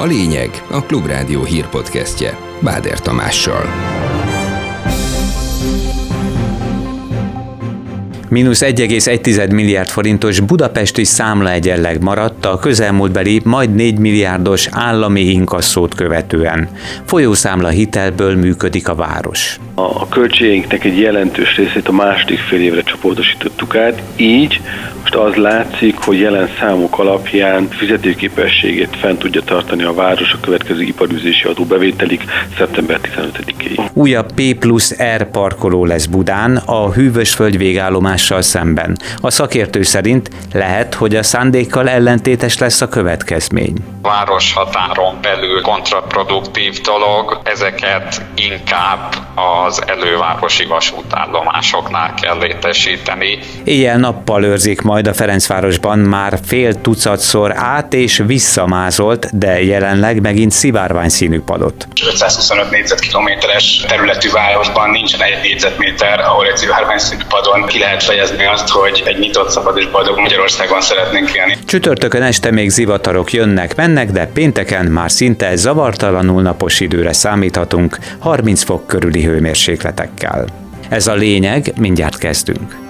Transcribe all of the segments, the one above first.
A lényeg a Klubrádió hírpodcastje Báder Tamással. Mínusz 1,1 milliárd forintos budapesti számla egyenleg maradt a közelmúltbeli majd 4 milliárdos állami inkasszót követően. Folyószámla hitelből működik a város. A költségeinknek egy jelentős részét a második fél évre csoportosítottuk át, így most az látszik, hogy jelen számok alapján fizetőképességét fent tudja tartani a város a következő iparűzési adóbevételig szeptember 15-ig. Újabb P plusz R parkoló lesz Budán a hűvösföld végállomással szemben. A szakértő szerint lehet, hogy a szándékkal ellentétes lesz a következmény. Város határon belül kontraproduktív dolog, ezeket inkább az elővárosi vasútállomásoknál kell létesíteni. Éjjel-nappal őrzik majd a Ferencvárosban már fél tucatszor át és visszamázolt, de jelenleg megint szivárvány színű padot. 525 négyzetkilométeres területű városban nincsen egy négyzetméter, ahol egy szivárvány színű padon ki lehet fejezni azt, hogy egy nyitott, szabad és boldog Magyarországon szeretnénk élni. Csütörtökön este még zivatarok jönnek, mennek, de pénteken már szinte zavartalanul napos időre számíthatunk, 30 fok körüli hőmérsékletekkel. Ez a lényeg, mindjárt kezdünk.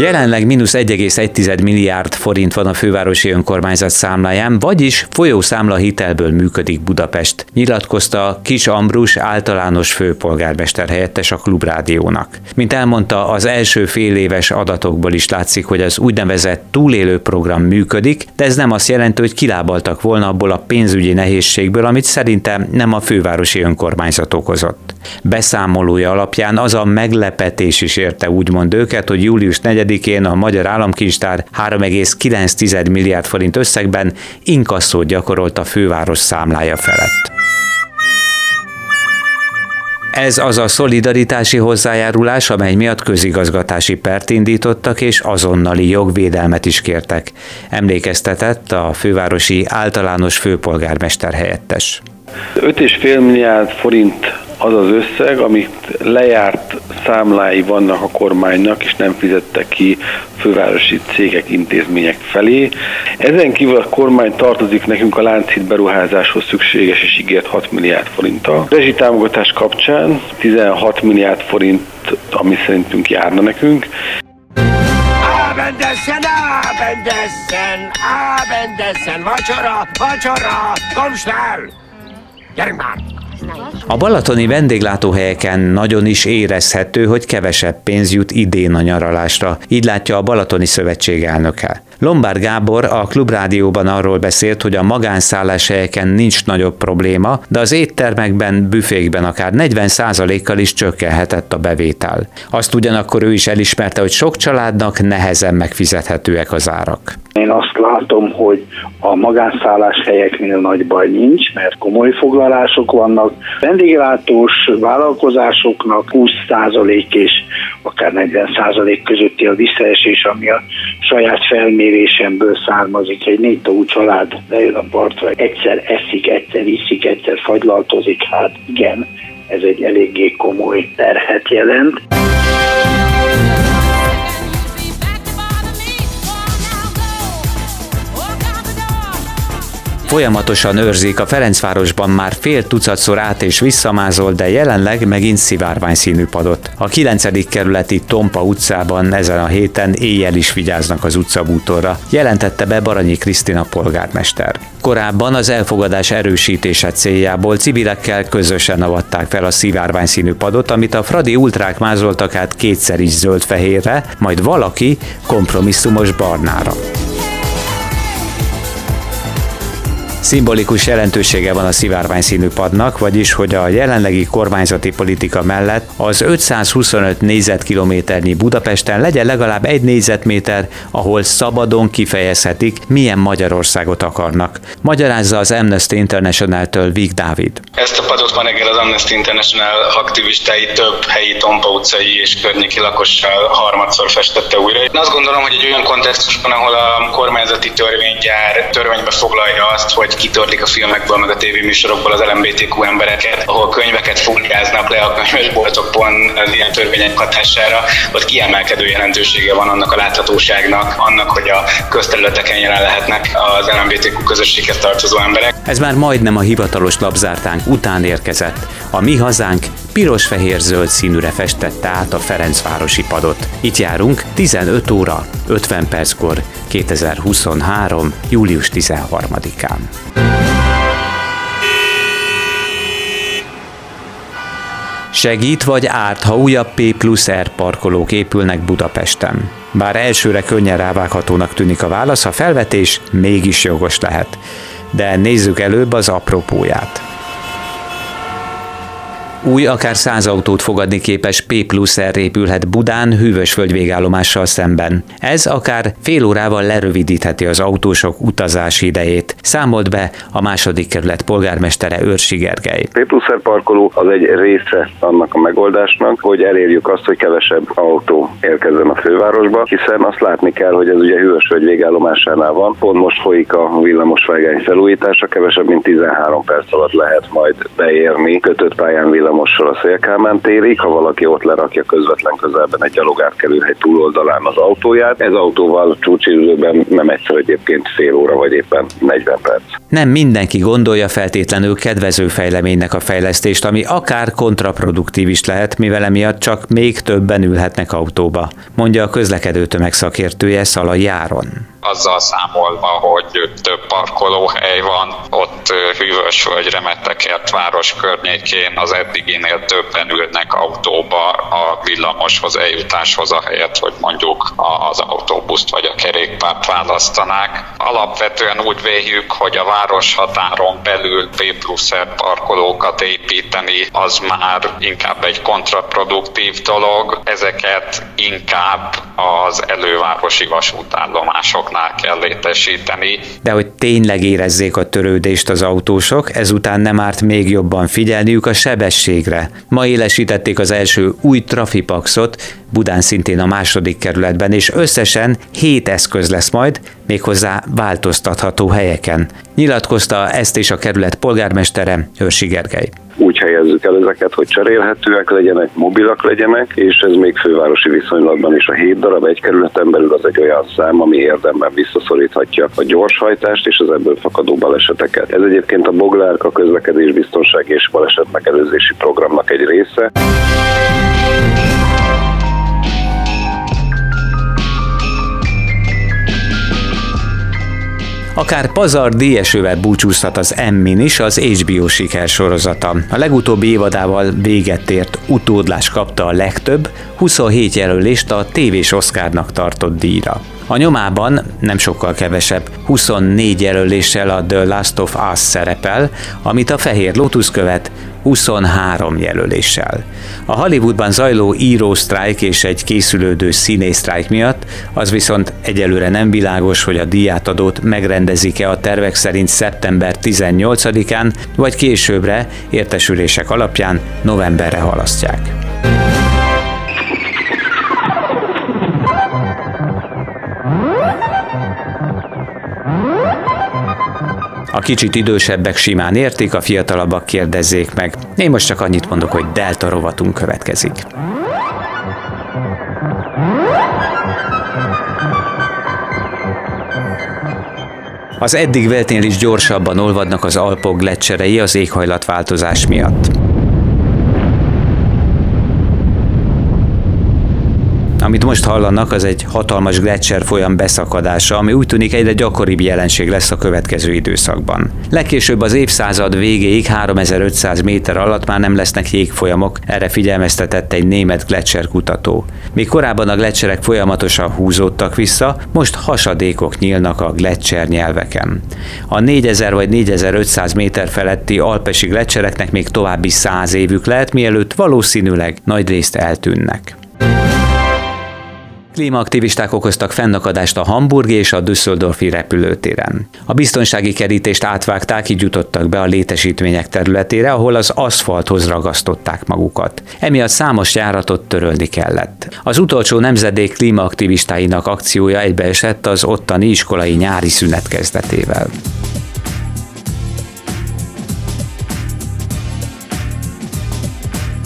Jelenleg mínusz 1,1 milliárd forint van a fővárosi önkormányzat számláján, vagyis folyószámla hitelből működik Budapest, nyilatkozta Kis Ambrus általános főpolgármester helyettes a Klubrádiónak. Mint elmondta, az első fél éves adatokból is látszik, hogy az úgynevezett túlélő program működik, de ez nem azt jelenti, hogy kilábaltak volna abból a pénzügyi nehézségből, amit szerintem nem a fővárosi önkormányzat okozott. Beszámolója alapján az a meglepetés is érte úgymond őket, hogy július 4 én a Magyar Államkincstár 3,9 milliárd forint összegben inkasszót gyakorolt a főváros számlája felett. Ez az a szolidaritási hozzájárulás, amely miatt közigazgatási pert indítottak és azonnali jogvédelmet is kértek, emlékeztetett a fővárosi általános főpolgármester helyettes. 5,5 milliárd forint az az összeg, amit lejárt számlái vannak a kormánynak, és nem fizettek ki fővárosi cégek, intézmények felé. Ezen kívül a kormány tartozik nekünk a Lánchíd beruházáshoz szükséges és ígért 6 milliárd forinttal. Rezsitámogatás kapcsán 16 milliárd forint, ami szerintünk járna nekünk. Abendessen, Abendessen, Abendessen, vacsora, vacsora, komm schnell! Gyerünk már! A balatoni vendéglátóhelyeken nagyon is érezhető, hogy kevesebb pénz jut idén a nyaralásra, így látja a Balatoni Szövetség elnöke. Lombár Gábor a Klubrádióban arról beszélt, hogy a magánszálláshelyeken nincs nagyobb probléma, de az éttermekben, büfékben akár 40%-kal is csökkenhetett a bevétel. Azt ugyanakkor ő is elismerte, hogy sok családnak nehezen megfizethetőek az árak. Én azt látom, hogy a magánszálláshelyeknél nagy baj nincs, mert komoly foglalások vannak. Vendéglátós vállalkozásoknak 20% és akár 40% közötti a visszaesés, ami a saját felmérésemből származik. Egy négy tagú család lejön a partra, egyszer eszik, egyszer iszik, egyszer fagylaltozik, hát igen, ez egy eléggé komoly terhet jelent. Folyamatosan őrzik a Ferencvárosban már fél tucatszor át és visszamázol, de jelenleg megint szivárvány színű padot. A 9. kerületi Tompa utcában ezen a héten éjjel is vigyáznak az utcabútorra, jelentette be Baranyi Krisztina polgármester. Korábban az elfogadás erősítése céljából civilekkel közösen avatták fel a szivárvány színű padot, amit a fradi ultrák mázoltak át kétszer is zöld-fehérre, majd valaki kompromisszumos barnára. Szimbolikus jelentősége van a szivárvány színű padnak, vagyis hogy a jelenlegi kormányzati politika mellett az 525 négyzetkilométernyi Budapesten legyen legalább egy négyzetméter, ahol szabadon kifejezhetik, milyen Magyarországot akarnak. Magyarázza az Amnesty International-től Vig Dávid. Ezt a padot ma reggel az Amnesty International aktivistái több helyi Tompa utcai és környéki lakossal harmadszor festette újra. Én azt gondolom, hogy egy olyan kontextusban, ahol a kormányzati törvénygyár törvénybe foglalja azt, hogy hogy kitörlik a filmekből, meg a tévéműsorokból az LMBTQ embereket, ahol könyveket fúrjáznak le a könyvesboltokon az ilyen törvények hatására, ott kiemelkedő jelentősége van annak a láthatóságnak, annak, hogy a közterületeken jelen lehetnek az LMBTQ közösséghez tartozó emberek. Ez már majdnem a hivatalos lapzártánk után érkezett. A mi hazánk piros-fehér-zöld színűre festette át a Ferencvárosi padot. Itt járunk 15 óra 50 perckor 2023. július 13-án. Segít vagy árt, ha újabb P plusz R parkolók épülnek Budapesten? Bár elsőre könnyen rávághatónak tűnik a válasz, a felvetés mégis jogos lehet. De nézzük előbb az apropóját. Új, akár 100 autót fogadni képes P plusz R épülhet Budán hűvösvölgy végállomással szemben. Ez akár fél órával lerövidítheti az autósok utazási idejét, számolt be a második kerület polgármestere Őrsi Gergely. P plusz parkoló az egy része annak a megoldásnak, hogy elérjük azt, hogy kevesebb autó érkezzen a fővárosba, hiszen azt látni kell, hogy ez ugye hűvösvölgy végállomásánál van. Pont most folyik a villamosvágány felújítása, kevesebb mint 13 perc alatt lehet majd beérni kötött pályán villamos villamossal a Szélkámán térig, ha valaki ott lerakja közvetlen közelben egy gyalogátkelőhely túloldalán az autóját. Ez autóval csúcsidőben nem egyszer egyébként fél óra vagy éppen 40 perc. Nem mindenki gondolja feltétlenül kedvező fejleménynek a fejlesztést, ami akár kontraproduktív is lehet, mivel emiatt csak még többen ülhetnek autóba, mondja a közlekedő tömeg szakértője Szalai Járon azzal számolva, hogy több parkolóhely van, ott hűvösvölgyre mettekert város környékén az eddiginél többen ülnek autóba a villamoshoz eljutáshoz a helyet, hogy mondjuk az autóbuszt vagy a kerékpárt választanák. Alapvetően úgy véljük, hogy a város határon belül P plusz parkolókat építeni, az már inkább egy kontraproduktív dolog. Ezeket inkább az elővárosi vasútállomások autóknál kell létesíteni. De hogy tényleg érezzék a törődést az autósok, ezután nem árt még jobban figyelniük a sebességre. Ma élesítették az első új trafipaxot, Budán szintén a második kerületben, és összesen hét eszköz lesz majd, méghozzá változtatható helyeken. Nyilatkozta ezt is a kerület polgármestere, Őrsi Gergely úgy helyezzük el ezeket, hogy cserélhetőek legyenek, mobilak legyenek, és ez még fővárosi viszonylatban is a hét darab egy kerületen belül az egy olyan szám, ami érdemben visszaszoríthatja a gyorshajtást és az ebből fakadó baleseteket. Ez egyébként a Boglárka közlekedés biztonság és baleset megelőzési programnak egy része. Akár pazar díjesővel búcsúzhat az Emmin is, az HBO sikersorozata. A legutóbbi évadával véget ért utódlás kapta a legtöbb, 27 jelölést a tévés Oscarnak tartott díjra. A nyomában nem sokkal kevesebb, 24 jelöléssel a The Last of Us szerepel, amit a Fehér Lotus követ 23 jelöléssel. A Hollywoodban zajló írósztrájk és egy készülődő színésztrájk miatt az viszont egyelőre nem világos, hogy a díjátadót megrendezik-e a tervek szerint szeptember 18-án, vagy későbbre értesülések alapján novemberre halasztják. Kicsit idősebbek simán értik, a fiatalabbak kérdezzék meg. Én most csak annyit mondok, hogy Delta rovatunk következik. Az eddig veltnél is gyorsabban olvadnak az Alpok gletszerei az éghajlatváltozás miatt. Amit most hallanak, az egy hatalmas gletszer folyam beszakadása, ami úgy tűnik egyre gyakoribb jelenség lesz a következő időszakban. Legkésőbb az évszázad végéig 3500 méter alatt már nem lesznek jégfolyamok, erre figyelmeztetett egy német gletszer kutató. Míg korábban a gletszerek folyamatosan húzódtak vissza, most hasadékok nyílnak a gletszer nyelveken. A 4000 vagy 4500 méter feletti alpesi gletszereknek még további 100 évük lehet, mielőtt valószínűleg nagy részt eltűnnek. Klímaaktivisták okoztak fennakadást a Hamburgi és a Düsseldorfi repülőtéren. A biztonsági kerítést átvágták, így jutottak be a létesítmények területére, ahol az aszfalthoz ragasztották magukat. Emiatt számos járatot törölni kellett. Az utolsó nemzedék klímaaktivistáinak akciója egybeesett az ottani iskolai nyári szünet kezdetével.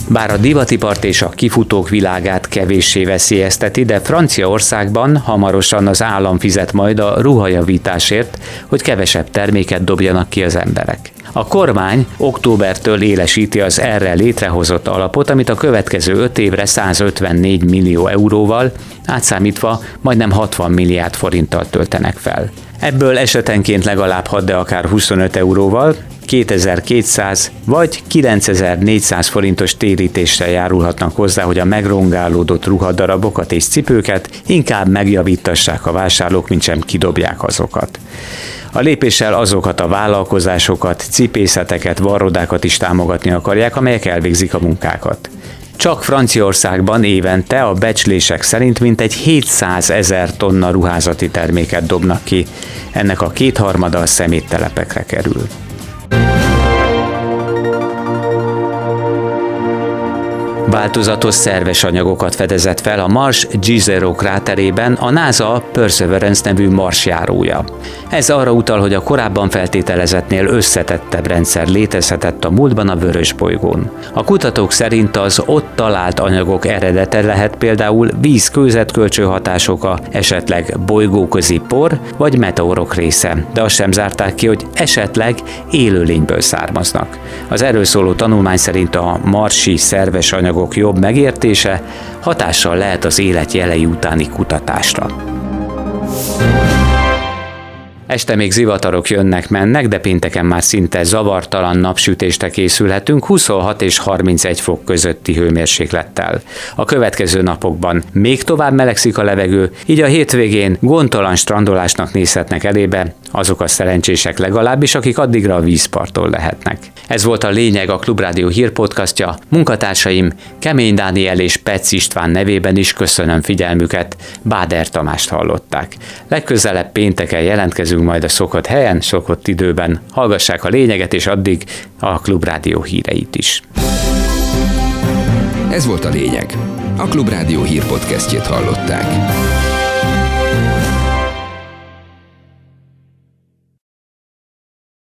Bár a divatipart és a kifutók világát kevéssé veszélyezteti, de Franciaországban hamarosan az állam fizet majd a ruhajavításért, hogy kevesebb terméket dobjanak ki az emberek. A kormány októbertől élesíti az erre létrehozott alapot, amit a következő 5 évre 154 millió euróval, átszámítva majdnem 60 milliárd forinttal töltenek fel. Ebből esetenként legalább 6, de akár 25 euróval, 2200 vagy 9400 forintos térítésre járulhatnak hozzá, hogy a megrongálódott ruhadarabokat és cipőket inkább megjavítassák a vásárlók, mint sem kidobják azokat. A lépéssel azokat a vállalkozásokat, cipészeteket, varrodákat is támogatni akarják, amelyek elvégzik a munkákat. Csak Franciaországban évente a becslések szerint mintegy 700 ezer tonna ruházati terméket dobnak ki. Ennek a kétharmada a szeméttelepekre kerül. Bye. Változatos szerves anyagokat fedezett fel a Mars G0 kráterében a NASA Perseverance nevű marsjárója. Ez arra utal, hogy a korábban feltételezetnél összetettebb rendszer létezhetett a múltban a vörös bolygón. A kutatók szerint az ott talált anyagok eredete lehet például víz hatásoka, esetleg bolygóközi por vagy meteorok része, de azt sem zárták ki, hogy esetleg élőlényből származnak. Az erről szóló tanulmány szerint a marsi szerves anyagok anyagok jobb megértése hatással lehet az élet jelei utáni kutatásra. Este még zivatarok jönnek-mennek, de pénteken már szinte zavartalan napsütésre készülhetünk 26 és 31 fok közötti hőmérséklettel. A következő napokban még tovább melegszik a levegő, így a hétvégén gondtalan strandolásnak nézhetnek elébe azok a szerencsések legalábbis, akik addigra a vízparton lehetnek. Ez volt a lényeg a Klubrádió hírpodcastja. Munkatársaim Kemény Dániel és Pec István nevében is köszönöm figyelmüket. Báder Tamást hallották. Legközelebb pénteken jelentkezünk majd a szokott helyen, szokott időben. Hallgassák a lényeget, és addig a Klubrádió híreit is. Ez volt a lényeg. A Klubrádió hírpodcastjét hallották.